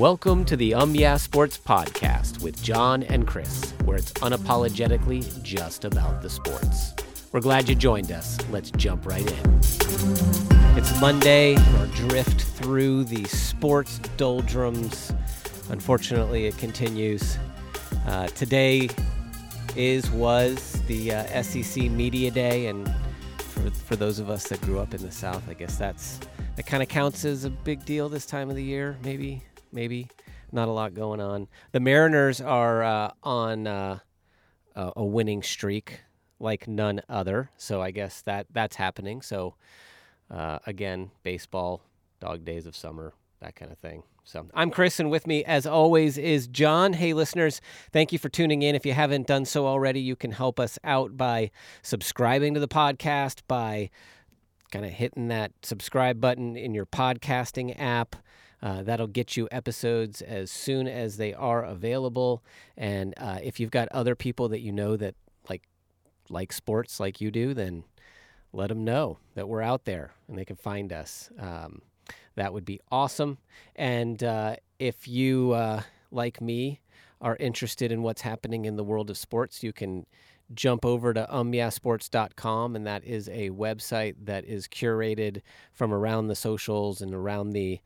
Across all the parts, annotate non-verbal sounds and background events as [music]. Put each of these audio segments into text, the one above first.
Welcome to the Um Yeah Sports Podcast with John and Chris, where it's unapologetically just about the sports. We're glad you joined us. Let's jump right in. It's Monday, our drift through the sports doldrums. Unfortunately, it continues. Uh, today is, was the uh, SEC Media Day, and for, for those of us that grew up in the South, I guess that's that kind of counts as a big deal this time of the year. Maybe, maybe not a lot going on. The Mariners are uh, on uh, a winning streak like none other, so I guess that that's happening. So uh, again, baseball, dog days of summer, that kind of thing. So I'm Chris, and with me, as always, is John. Hey, listeners, thank you for tuning in. If you haven't done so already, you can help us out by subscribing to the podcast, by kind of hitting that subscribe button in your podcasting app. Uh, that'll get you episodes as soon as they are available. And uh, if you've got other people that you know that like like sports like you do, then let them know that we're out there and they can find us. Um, that would be awesome. And uh, if you, uh, like me, are interested in what's happening in the world of sports, you can jump over to umyeahsports.com and that is a website that is curated from around the socials and around the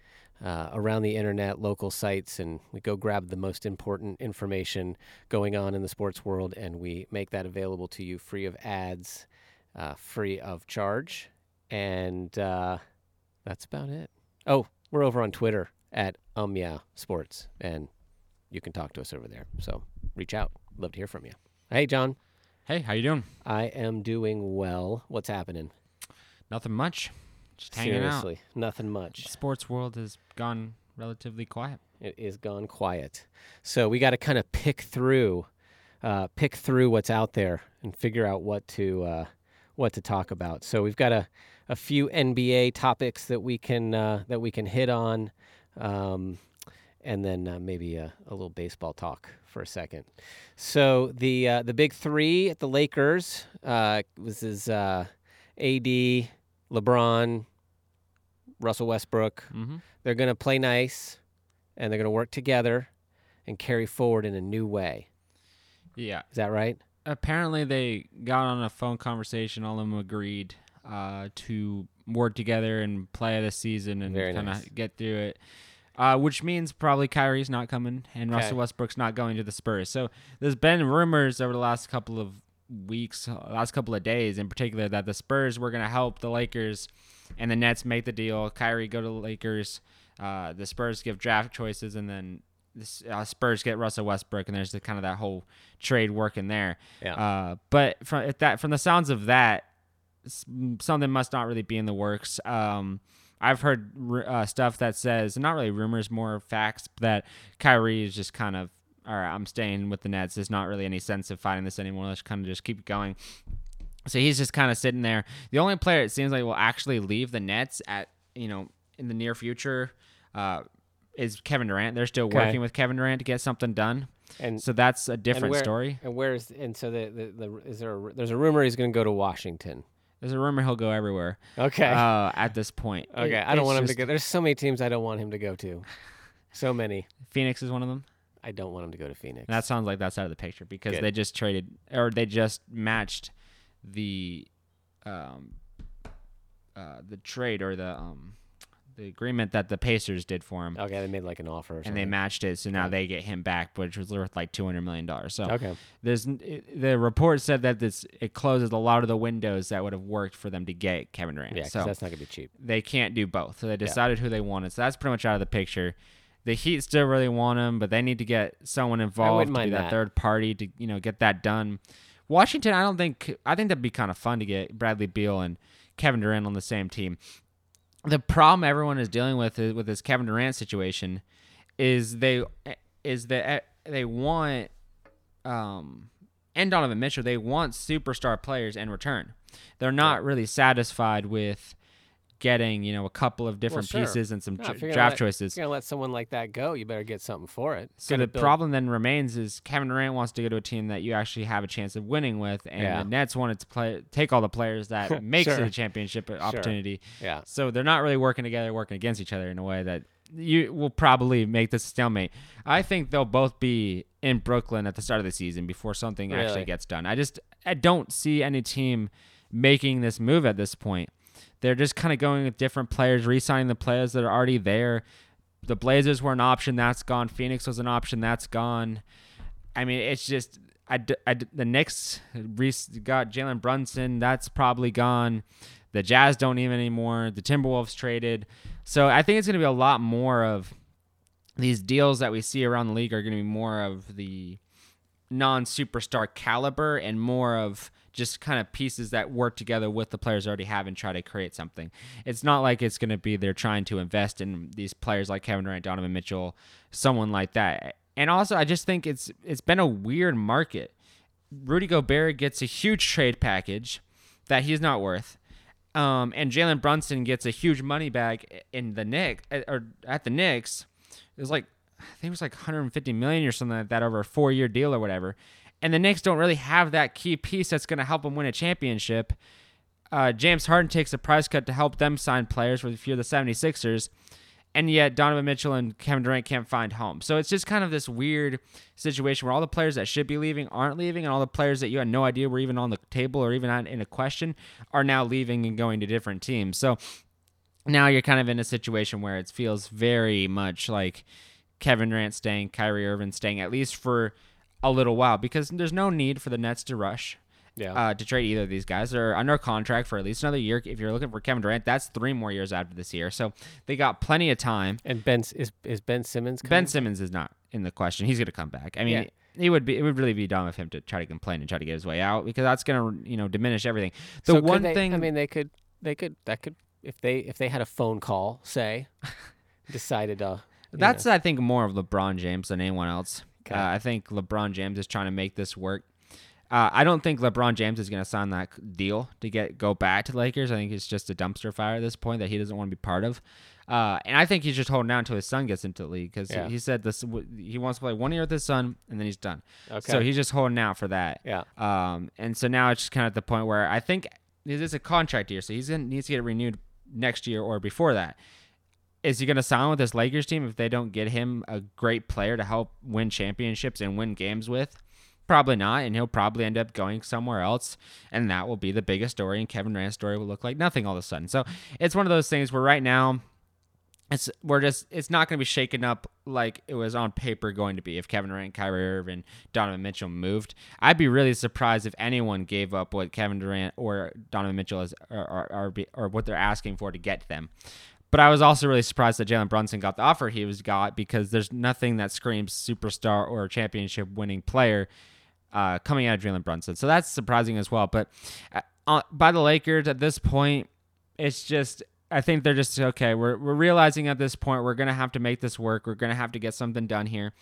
uh, around the internet local sites and we go grab the most important information going on in the sports world and we make that available to you free of ads uh, free of charge and uh, that's about it oh we're over on twitter at um yeah sports and you can talk to us over there so reach out love to hear from you hey john Hey, how you doing? I am doing well. What's happening? Nothing much. Just hanging Seriously, nothing out. much. Sports world has gone relatively quiet. It is gone quiet. So we got to kind of pick through, uh, pick through what's out there and figure out what to uh, what to talk about. So we've got a, a few NBA topics that we can uh, that we can hit on, um, and then uh, maybe a, a little baseball talk for a second. So the uh, the big three at the Lakers uh, was is uh, AD, LeBron, Russell Westbrook. Mm-hmm. They're going to play nice, and they're going to work together and carry forward in a new way. Yeah. Is that right? Apparently, they got on a phone conversation. All of them agreed uh, to work together and play this season and kind of nice. get through it. Uh, which means probably Kyrie's not coming and Okay. Russell Westbrook's not going to the Spurs. So there's been rumors over the last couple of weeks, last couple of days in particular, that the Spurs were going to help the Lakers and the Nets make the deal. Kyrie go to the Lakers. Uh, the Spurs give draft choices, and then the uh, Spurs get Russell Westbrook, and there's the kind of that whole trade working there. Yeah. Uh, but from if that from the sounds of that, something must not really be in the works. Um, I've heard uh, stuff that says not really rumors, more facts that Kyrie is just kind of all right. I'm staying with the Nets. There's not really any sense of fighting this anymore. Let's kind of just keep going. So he's just kind of sitting there. The only player it seems like will actually leave the Nets at you know in the near future uh, is Kevin Durant. They're still Okay. working with Kevin Durant to get something done. and So that's a different where- story. and where's and so the, the, the is there a, there's a rumor he's going to go to Washington. There's a rumor he'll go everywhere. Okay. Uh, at this point. [laughs] okay. It- I don't want him to go. There's so many teams I don't want him to go to. [laughs] So many. Phoenix is one of them. I don't want him to go to Phoenix. And that sounds like that's out of the picture because Good. they just traded or they just matched the um uh the trade or the um the agreement that the Pacers did for him. okay. They made like an offer or And they matched it, so now they get him back, which was worth like two hundred million dollars. So Okay. there's the report said that this it closes a lot of the windows that would have worked for them to get Kevin Durant. Yeah, so that's not going to be cheap. they can't do both. So they decided who they wanted. So that's pretty much out of the picture. The Heat still really want him, but they need to get someone involved to be that, that. third party to you know get that done. Washington, I don't think I think that'd be kind of fun to get Bradley Beal and Kevin Durant on the same team. The problem everyone is dealing with is, with this Kevin Durant situation is they is that they want um and Donovan Mitchell they want superstar players in return. They're not really satisfied with getting you know a couple of different sure. pieces and some No, dra- if you're gonna draft let- choices. If you're going to let someone like that go, you better get something for it. So the build- problem then remains is Kevin Durant wants to go to a team that you actually have a chance of winning with, and Yeah. the Nets wanted to play take all the players that [laughs] makes it Sure. a championship opportunity. Yeah. So they're not really working together, working against each other in a way that you will probably make this a stalemate. I think they'll both be in Brooklyn at the start of the season before something Really? actually gets done. I just I don't see any team making this move at this point. They're just kind of going with different players, re-signing the players that are already there. The Blazers were an option, that's gone. Phoenix was an option, that's gone. I mean, it's just I, I, the Knicks re- got Jalen Brunson, that's probably gone. The Jazz don't even anymore. The Timberwolves traded, so I think it's going to be a lot more of these deals that we see around the league are going to be more of the non-superstar caliber and more of just kind of pieces that work together with the players already have and try to create something. It's not like it's going to be they're trying to invest in these players like Kevin Durant, Donovan Mitchell, someone like that. And also, I just think it's it's been a weird market. Rudy Gobert gets a huge trade package that he's not worth. Um, and Jalen Brunson gets a huge money bag in the Knicks or at the Knicks. It was like I think it was like 150 million or something like that over a four year deal or whatever. And the Knicks don't really have that key piece that's going to help them win a championship. Uh, James Harden takes a price cut to help them sign players with a few of the 76ers. And yet Donovan Mitchell and Kevin Durant can't find home. So it's just kind of this weird situation where all the players that should be leaving aren't leaving, and all the players that you had no idea were even on the table or even in a question are now leaving and going to different teams. So now you're kind of in a situation where it feels very much like Kevin Durant staying, Kyrie Irving staying, at least for a little while, because there's no need for the Nets to rush Yeah. uh, to trade either of these guys. They're under contract for at least another year. If you're looking for Kevin Durant, that's three more years after this year. So they got plenty of time. and Ben is is Ben Simmons Ben? Simmons is not in the question. He's going to come back. I mean, Yeah. he would be. It would really be dumb of him to try to complain and try to get his way out because that's going to you know diminish everything. The So one they- thing I mean, they could they could that could if they if they had a phone call, say, [laughs] decided you That's know, I think more of LeBron James than anyone else. Okay. Uh, I think LeBron James is trying to make this work. Uh, I don't think LeBron James is going to sign that deal to get go back to Lakers. I think it's just a dumpster fire at this point that he doesn't want to be part of. Uh, and I think he's just holding out until his son gets into the league because Yeah. he said this he wants to play one year with his son and then he's done. okay. So he's just holding out for that. yeah. Um, and so now it's just kind of at the point where I think this is a contract year, so he's gonna needs to get it renewed next year or before that. Is he gonna sign with this Lakers team if they don't get him a great player to help win championships and win games with? Probably not, and he'll probably end up going somewhere else, and that will be the biggest story. And Kevin Durant's story will look like nothing all of a sudden. So it's one of those things where right now it's we're just it's not going to be shaken up like it was on paper going to be if Kevin Durant, Kyrie Irving, Donovan Mitchell moved. I'd be really surprised if anyone gave up what Kevin Durant or Donovan Mitchell is or or, or, be- or what they're asking for to get them. But I was also really surprised that Jalen Brunson got the offer he was got because there's nothing that screams superstar or championship winning player uh, coming out of Jalen Brunson. So that's surprising as well. But uh, by the Lakers at this point, it's just I think they're just okay. We're we're realizing at this point we're gonna have to make this work. We're gonna have to get something done here.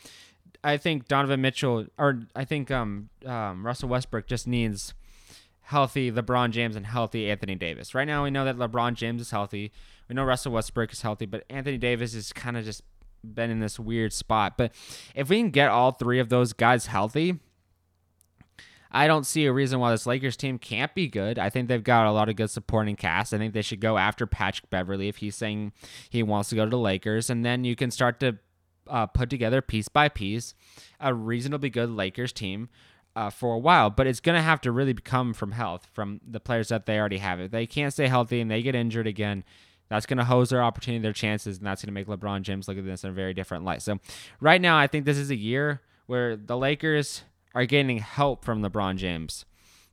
I think Donovan Mitchell or I think um, um Russell Westbrook just needs healthy LeBron James and healthy Anthony Davis. Right now we know that LeBron James is healthy. We know Russell Westbrook is healthy, but Anthony Davis is kind of just been in this weird spot. But if we can get all three of those guys healthy, I don't see a reason why this Lakers team can't be good. I think they've got a lot of good supporting cast. I think they should go after Patrick Beverley if he's saying he wants to go to the Lakers, and then you can start to uh, put together piece by piece a reasonably good Lakers team uh, for a while. But it's going to have to really come from health from the players that they already have. If they can't stay healthy and they get injured again, that's going to hose their opportunity, their chances, and that's going to make LeBron James look at this in a very different light. So, right now, I think this is a year where the Lakers are getting help from LeBron James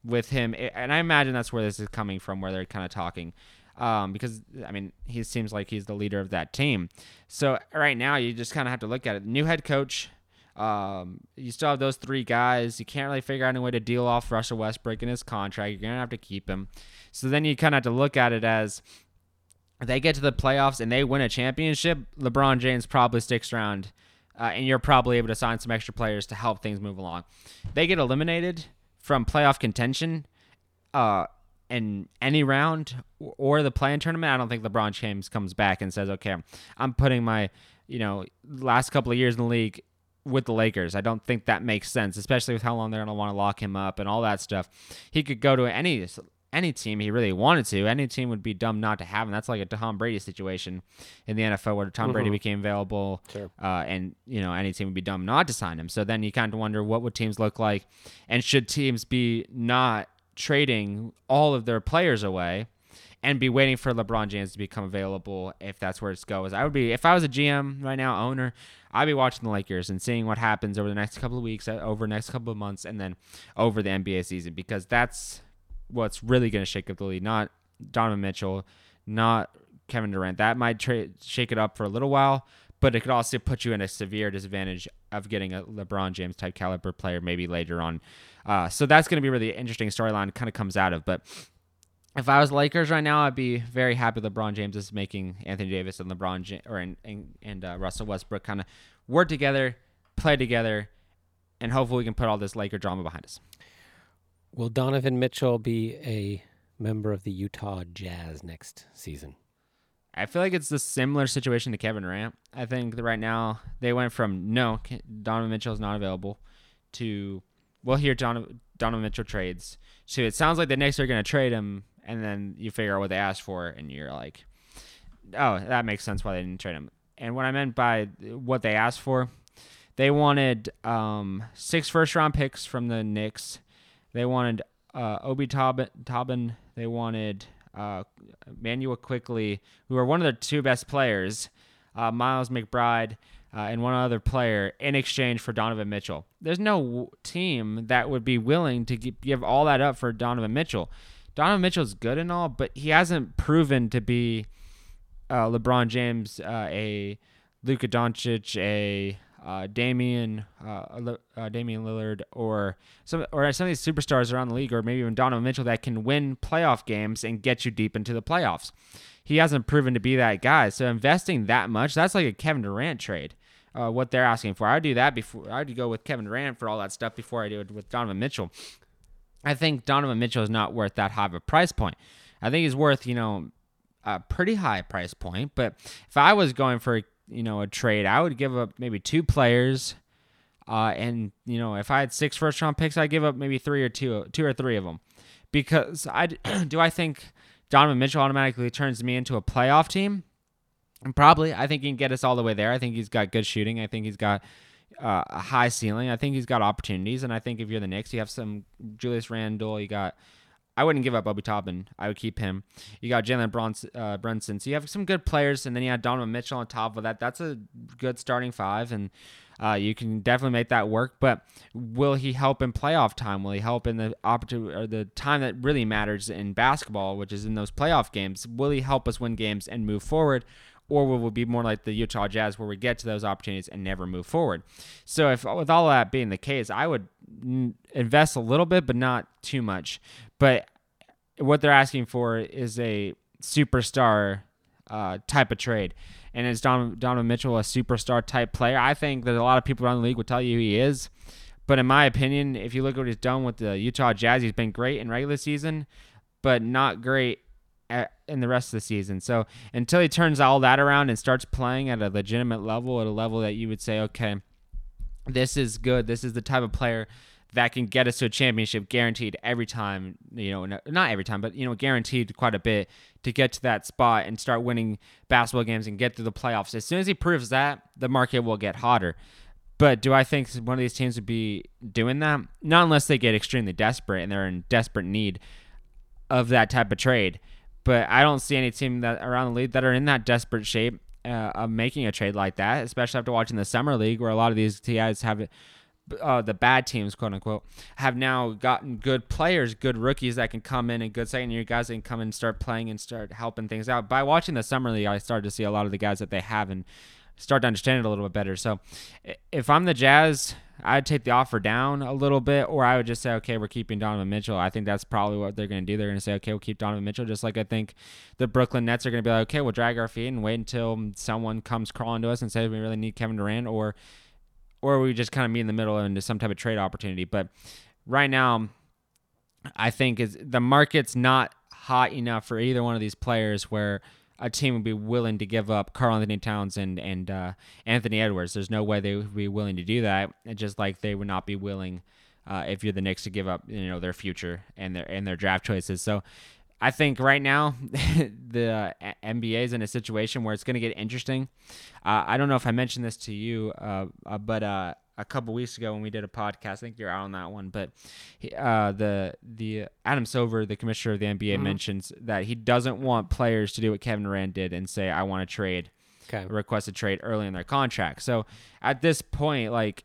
with him, and I imagine that's where this is coming from, where they're kind of talking. Um, because I mean, he seems like he's the leader of that team. So right now, you just kind of have to look at it. New head coach. Um, you still have those three guys. You can't really figure out any way to deal off Russell Westbrook in his contract. You're gonna have to keep him. So then you kind of have to look at it as they get to the playoffs and they win a championship, LeBron James probably sticks around, uh, and you're probably able to sign some extra players to help things move along. They get eliminated from playoff contention, uh, in any round or the play-in tournament. I don't think LeBron James comes back and says, "Okay, I'm putting my, you know, last couple of years in the league." With the Lakers, I don't think that makes sense, especially with how long they're going to want to lock him up and all that stuff. He could go to any any team he really wanted to. Any team would be dumb not to have him. That's like a Tom Brady situation in the NFL where Tom Brady Mhm. became available, Sure. uh, and you know any team would be dumb not to sign him. So then you kind of wonder what would teams look like, and should teams be not trading all of their players away? And be waiting for LeBron James to become available if that's where it goes. I would be if I was a GM right now, owner, I'd be watching the Lakers and seeing what happens over the next couple of weeks, uh, over the next couple of months, and then over the NBA season because that's what's really going to shake up the league. Not Donovan Mitchell, not Kevin Durant. That might tra- shake it up for a little while, but it could also put you in a severe disadvantage of getting a LeBron James type caliber player maybe later on. Uh, so that's going to be really interesting storyline. Kind of comes out of, but. If I was Lakers right now, I'd be very happy LeBron James is making Anthony Davis and LeBron James, or and and, and uh, Russell Westbrook kind of work together, play together, and hopefully we can put all this Laker drama behind us. Will Donovan Mitchell be a member of the Utah Jazz next season? I feel like it's a similar situation to Kevin Durant. I think that right now they went from no, Donovan Mitchell is not available to well, Donovan, Donovan Mitchell trades. So it sounds like the Knicks are going to trade him, and then you figure out what they asked for, and you're like, oh, that makes sense why they didn't trade him. And what I meant by what they asked for, they wanted um, six first round picks from the Knicks. They wanted uh, Obi. Toppin. They wanted uh, Manuel Quickley, who are one of their two best players, uh, Miles McBride, uh, and one other player in exchange for Donovan Mitchell. There's no team that would be willing to gi- give all that up for Donovan Mitchell. Donovan Mitchell's good and all, but he hasn't proven to be uh, LeBron James, uh, a Luka Doncic, a uh, Damian uh, uh, Damian Lillard, or some or some of these superstars around the league, or maybe even Donovan Mitchell that can win playoff games and get you deep into the playoffs. He hasn't proven to be that guy. So investing that much, that's like a Kevin Durant trade. Uh, what they're asking for, I'd do that before. I'd go with Kevin Durant for all that stuff before I do it with Donovan Mitchell. I think Donovan Mitchell is not worth that high of a price point. I think he's worth, you know, a pretty high price point. But if I was going for, you know, a trade, I would give up maybe two players. Uh, and you know, if I had six first round picks, I'd give up maybe three or two, two or three of them, because I [clears throat] do I think Donovan Mitchell automatically turns me into a playoff team. And probably, I think he can get us all the way there. I think he's got good shooting. I think he's got uh, a high ceiling. I think he's got opportunities. And I think if you're the Knicks, you have some Julius Randle. You got. I wouldn't give up Obi Toppin. I would keep him. You got Jalen uh, Brunson. So you have some good players, and then you have Donovan Mitchell on top of that. That's a good starting five, and uh, you can definitely make that work. But will he help in playoff time? Will he help in the opportunity or the time that really matters in basketball, which is in those playoff games? Will he help us win games and move forward? Or will we be more like the Utah Jazz, where we get to those opportunities and never move forward? So, if with all that being the case, I would invest a little bit, but not too much. But what they're asking for is a superstar uh, type of trade. And is Don, Donovan Mitchell a superstar type player? I think that a lot of people around the league would tell you he is. But in my opinion, if you look at what he's done with the Utah Jazz, he's been great in regular season, but not great at, in the rest of the season. So until he turns all that around and starts playing at a legitimate level, at a level that you would say, okay, this is good. This is the type of player that can get us to a championship guaranteed every time, you know, not every time, but, you know, guaranteed quite a bit to get to that spot and start winning basketball games and get through the playoffs. As soon as he proves that, the market will get hotter. But do I think one of these teams would be doing that? Not unless they get extremely desperate and they're in desperate need of that type of trade. But I don't see any team that around the league that are in that desperate shape uh, of making a trade like that, especially after watching the summer league where a lot of these guys have uh, the bad teams, quote unquote, have now gotten good players, good rookies that can come in and good second year guys can come and start playing and start helping things out. By watching the summer league, I started to see a lot of the guys that they have and start to understand it a little bit better. So if I'm the Jazz, I'd take the offer down a little bit, or I would just say, okay, we're keeping Donovan Mitchell. I think that's probably what they're going to do. They're going to say, okay, we'll keep Donovan Mitchell, just like I think the Brooklyn Nets are going to be like, okay, we'll drag our feet and wait until someone comes crawling to us and says we really need Kevin Durant, or or we just kind of meet in the middle into some type of trade opportunity. But right now, I think is the market's not hot enough for either one of these players where a team would be willing to give up Karl-Anthony Towns and and uh, Anthony Edwards. There's no way they would be willing to do that. Just like they would not be willing uh, if you're the Knicks to give up you know their future and their and their draft choices. So I think right now [laughs] the uh, NBA is in a situation where it's going to get interesting. Uh, I don't know if I mentioned this to you, uh, uh, but uh, a couple weeks ago when we did a podcast, I think you're out on that one. But he- uh, the the Adam Silver, the commissioner of the NBA, mentions that he doesn't want players to do what Kevin Durant did and say, "I want to trade." Okay. request a trade early in their contract. So at this point, like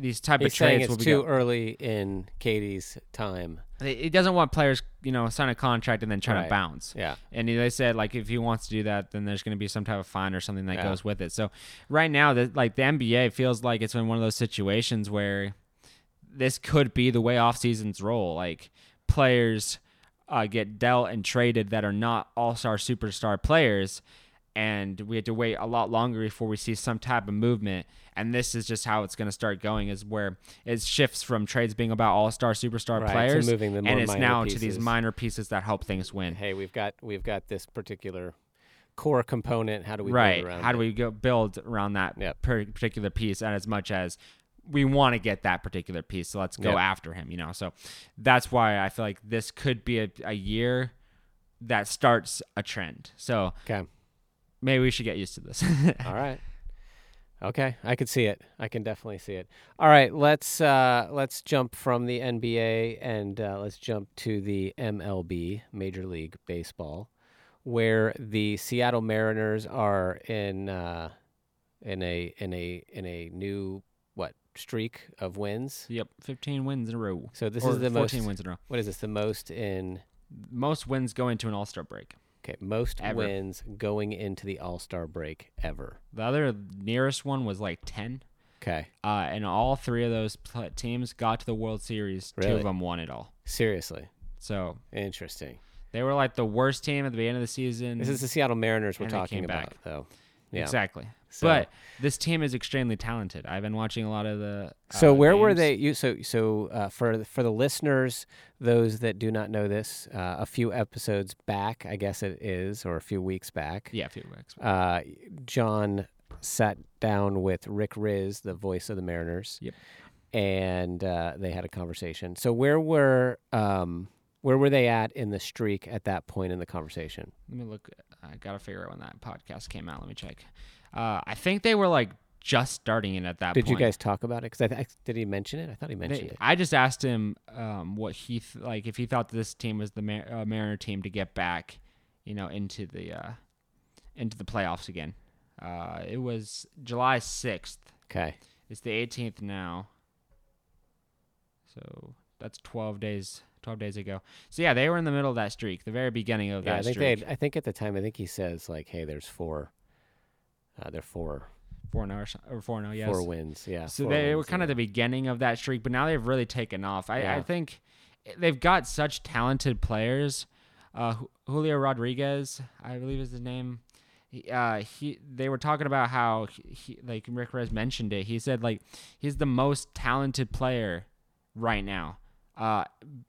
these type He's of saying trades it's will be too go- early in Katie's time. he doesn't want players, you know, sign a contract and then try Right. to bounce. Yeah. And they said like if he wants to do that, then there's going to be some type of fine or something that Yeah. goes with it. So right now, the, like the NBA feels like it's in one of those situations where this could be the way off seasons roll. Like players uh, get dealt and traded that are not all star superstar players. And we had to wait a lot longer before we see some type of movement. And this is just how it's going to start going is where it shifts from trades being about all star superstar Right, players and it's now to these minor pieces that help things win. Hey, we've got we've got this particular core component. How do we right. build around How do we go build around that Yep. particular piece? And as much as we want to get that particular piece, so let's go Yep. after him. You know, so that's why I feel like this could be a, a year that starts a trend. So Okay. Maybe we should get used to this. [laughs] All right. Okay, I could see it. I can definitely see it. All right, let's uh, let's jump from the NBA and uh, let's jump to the MLB, Major League Baseball, where the Seattle Mariners are in uh, in a in a in a new what streak of wins. yep, 15 wins in a row. So this Or is the 14 most. wins in a row. What is this? The most in Most wins go into an All Star break. Okay, most Ever. wins going into the All Star break ever. The other nearest one was like 10. Okay, Uh, and all three of those pl- teams got to the World Series. Two of them won it all. seriously, So interesting. they were like the worst team at the beginning of the season. This is the Seattle Mariners we're talking about, back. though. Yeah. Exactly. So- But this team is extremely talented. I've been watching a lot of the. So uh, where were they? You so so uh, for for the listeners, those that do not know this, uh, a few episodes back, I guess it is, or a few weeks back. Yeah, a few weeks. Uh, John sat down with Rick Rizzs, the voice of the Mariners. Yep. And uh, they had a conversation. So where were um, where were they at in the streak at that point in the conversation? Let me look. I gotta figure out when that podcast came out. Let me check. Uh, I think they were like just starting it at that point. Did point. you guys talk about it? Because I, th- I did he mention it? I thought he They- mentioned it. I just asked him um, what he th- like if he thought this team was the Mar- uh, Mariner team to get back, you know, into the uh, into the playoffs again. Uh, it was July sixth. Okay. It's the 18th now. So that's 12 days. 12 days ago. So yeah, they were in the middle of that streak, the very beginning of Yeah, I that think streak. they. I think at the time, I think he says like, "Hey, there's four. Uh, there are four, four and oh or, four and oh, yes. four wins. Yeah. So they were wins, kind of the beginning of that streak, but now they've really taken off. I, I think they've got such talented players. Uh, Julio Rodriguez, I believe is his name. Uh, he they were talking about how he like Rick Rizzs mentioned it. He said like he's the most talented player right now. Uh,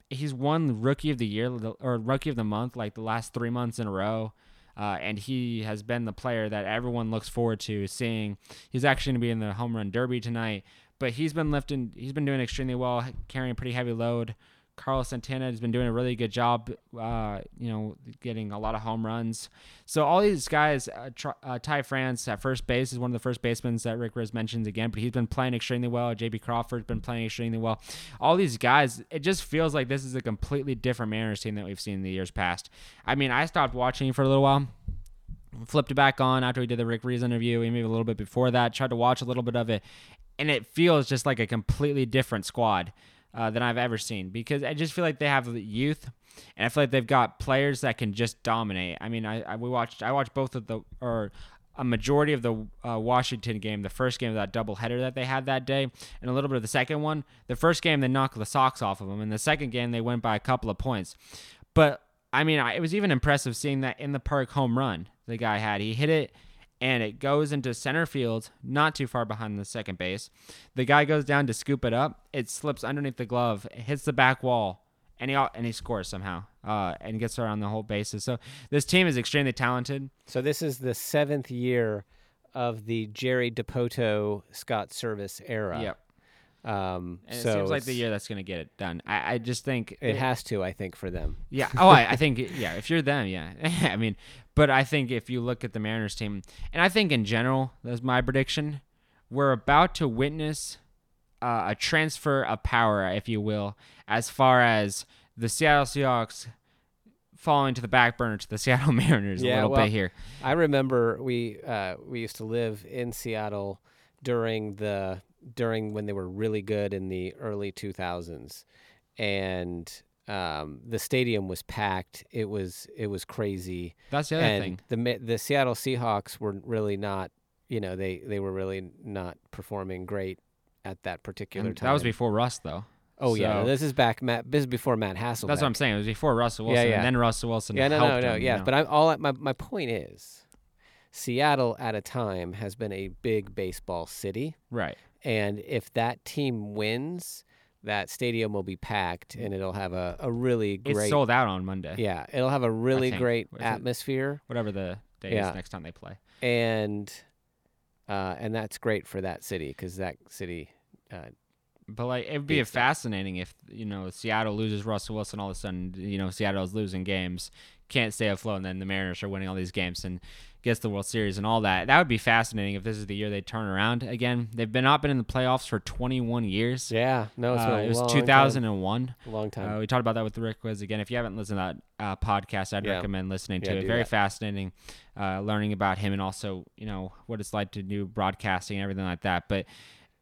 he's won Rookie of the Year or Rookie of the Month like the last three months in a row. Uh, and he has been the player that everyone looks forward to seeing. He's actually going to be in the home run derby tonight, but he's been lifting. He's been doing extremely well, carrying a pretty heavy load. Carlos Santana has been doing a really good job, uh, you know, getting a lot of home runs. So all these guys, uh, uh, Ty France at first base is one of the first basemen that Rick Rizzs mentions again, but he's been playing extremely well. JP Crawford's been playing extremely well. All these guys, it just feels like this is a completely different Mariners team that we've seen in the years past. I mean, I stopped watching for a little while flipped it back on after we did the Rick Reese interview, maybe a little bit before that. Tried to watch a little bit of it, and it feels just like a completely different squad uh, than I've ever seen because I just feel like they have youth, and I feel like they've got players that can just dominate. I mean, I, I we watched I watched both of the or a majority of the uh, Washington game, the first game of that doubleheader that they had that day, and a little bit of the second one. The first game they knocked the socks off of them, and the second game they went by a couple of points. But I mean, I, it was even impressive seeing that in the park home run the guy had. He hit it and it goes into center field, not too far behind the second base. The guy goes down to scoop it up. It slips underneath the glove, it hits the back wall, and he and he scores somehow uh, and gets around the whole bases. So this team is extremely talented. So this is the seventh year of the Jerry Dipoto Scott Servais era. Yep. Um, And it so seems like the year that's going to get it done. I, I just think It has to, I think, for them. Yeah. Oh, I, I [laughs] think yeah. If you're them, yeah. [laughs] I mean, but I think if you look at the Mariners team, and I think in general, that's my prediction. We're about to witness uh, a transfer of power, if you will, as far as the Seattle Seahawks falling to the back burner to the [laughs] Seattle Mariners a little well, bit here. I remember we uh, we used to live in Seattle during the during when they were really good in the early 2000s, and um, the stadium was packed. It was it was crazy. That's the other and thing. the the Seattle Seahawks were really not. You know, they they were really not performing great at that particular And time. that was before Russ, though. Oh yeah, this is back. Matt, this is before Matt Hasselbeck. That's what I'm saying. It was before Russell Wilson, yeah. and then Russell Wilson Yeah, no, helped no, no. him, you Yeah, know? but I'm all. My my point is, Seattle at a time has been a big baseball city, right. And if that team wins, that stadium will be packed, and it'll have a, a really It's great. sold out on Monday. yeah, it'll have a really great Is it- atmosphere, Whatever the day Yeah. is next time they play. and uh, and that's great for that city because that city. Uh, But like it would be fascinating if you know Seattle loses Russell Wilson all of a sudden you know Seattle's losing games, can't stay afloat, and then the Mariners are winning all these games and gets the World Series and all that. That would be fascinating if this is the year they turn around again. They've been not been in the playoffs for 21 years. yeah, no, it's Uh, a it was long 2001. time. long time. Uh, we talked about that with Rick Rizzs again. If you haven't listened to that uh, podcast, I'd Yeah. recommend listening Yeah, to it. Very that. fascinating, uh, learning about him and also you know what it's like to do broadcasting and everything like that. But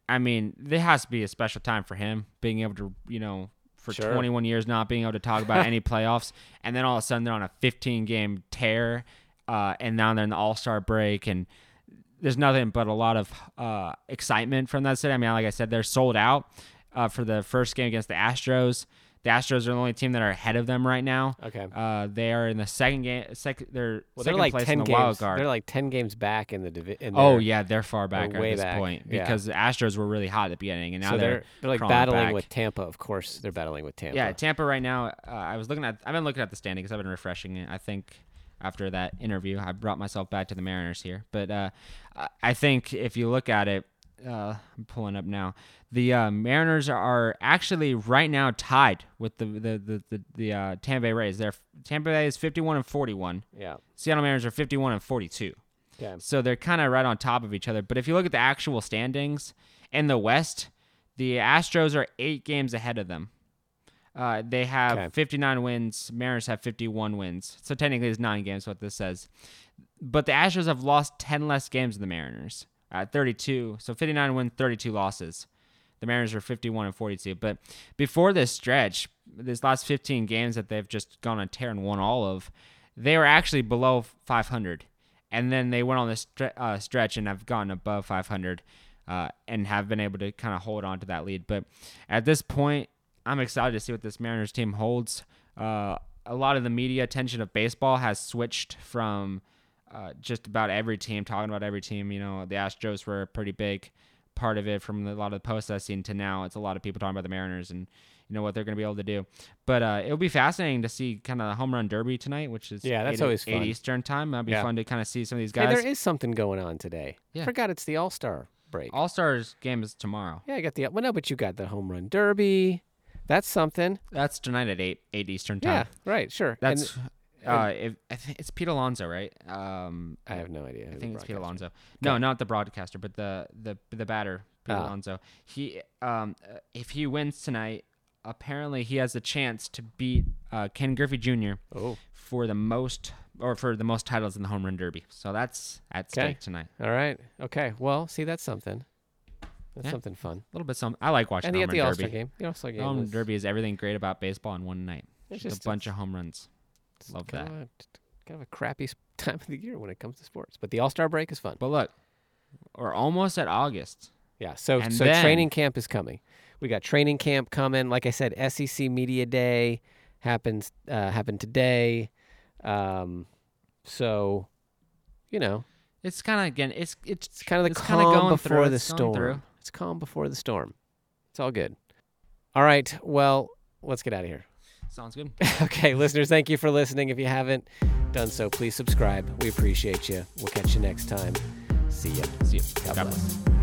I mean, there has to be a special time for him being able to you know for Sure. 21 years not being able to talk about [laughs] any playoffs, and then all of a sudden they're on a 15 game tear, uh, and now they're in the All Star break and. There's nothing but a lot of uh, excitement from that city. I mean, like I said, they're sold out uh, for the first game against the Astros. The Astros are the only team that are ahead of them right now. okay. Uh, they are in the second game. Second, they're Well, they're like place ten in the games. wild card. They're like ten games back in the division. oh yeah, they're far back at this back, point yeah. because the Astros were really hot at the beginning, and now so they're, they're they're like battling back. with Tampa. Of course, they're battling with Tampa. yeah. Tampa right now. Uh, I was looking at. I've been looking at the standings. I've been refreshing it. I think after that interview, I brought myself back to the Mariners here. But uh, I- think if you look at it, uh, I'm pulling up now. The uh, Mariners are actually right now tied with the the the the, the uh, Tampa Bay Rays. They're Tampa Bay is 51 and 41. yeah. Seattle Mariners are 51 and 42. Okay. So they're kind of right on top of each other. But if you look at the actual standings in the West, the Astros are eight games ahead of them. Uh, they have Okay. 59 wins. Mariners have 51 wins. So technically, it's nine games. What this says, but the Astros have lost 10 less games than the Mariners at 32. So 59 wins, 32 losses. The Mariners are 51 and 42. But before this stretch, this last 15 games that they've just gone on a tear and won all of, they were actually below 500. And then they went on this uh, stretch and have gotten above 500 uh, and have been able to kind of hold on to that lead. But at this point, I'm excited to see what this Mariners team holds. Uh, a lot of the media attention of baseball has switched from uh, just about every team, talking about every team. You know, the Astros were a pretty big part of it from a lot of the posts I've seen to now. It's a lot of people talking about the Mariners and you know what they're going to be able to do. But uh, it'll be fascinating to see kind of the home run derby tonight, which is Yeah, that's 8, always 8 fun. Eastern time. That'll be Yeah. fun to kind of see some of these Hey, guys. there is something going on today. Yeah. Forgot it's the All Star break. All Stars game is tomorrow. yeah, I got the well, no, but you got the home run derby. That's something. That's tonight at eight eight Eastern time. Yeah, right, sure. And That's uh, if, I think it's Pete Alonso, right? Um, I have no idea. I think it's Pete Alonso. No, not the broadcaster, but the the the batter, Pete Ah. Alonso. He um, uh, if he wins tonight, apparently he has a chance to beat uh, Ken Griffey Jr. Oh, for the most or for the most titles in the home run derby. So that's at Okay. stake tonight. all right. Okay. Well, see, that's something. That's Yeah. something fun. A little bit some. I like watching And the you home the run All Star derby. game. The All Star game. home was- derby is everything great about baseball in one night. It's Just just a bunch of home runs. love that. Of a, kind of a crappy [laughs] time of the year when it comes to sports, but the All Star break is fun. But look, we're almost at August. Yeah. So And so then- training camp is coming. We got training camp coming. Like I said, SEC Media Day happens uh, happened today. Um, so, you know, It's kind of again. It's it's it's kind of the calm going before through, the storm. It's calm before the storm. It's all good. All right. Well, let's get out of here. sounds good. [laughs] okay, listeners, thank you for listening. If you haven't done so, please subscribe. We appreciate you. We'll catch you next time. See ya. See you. God God bless. bless.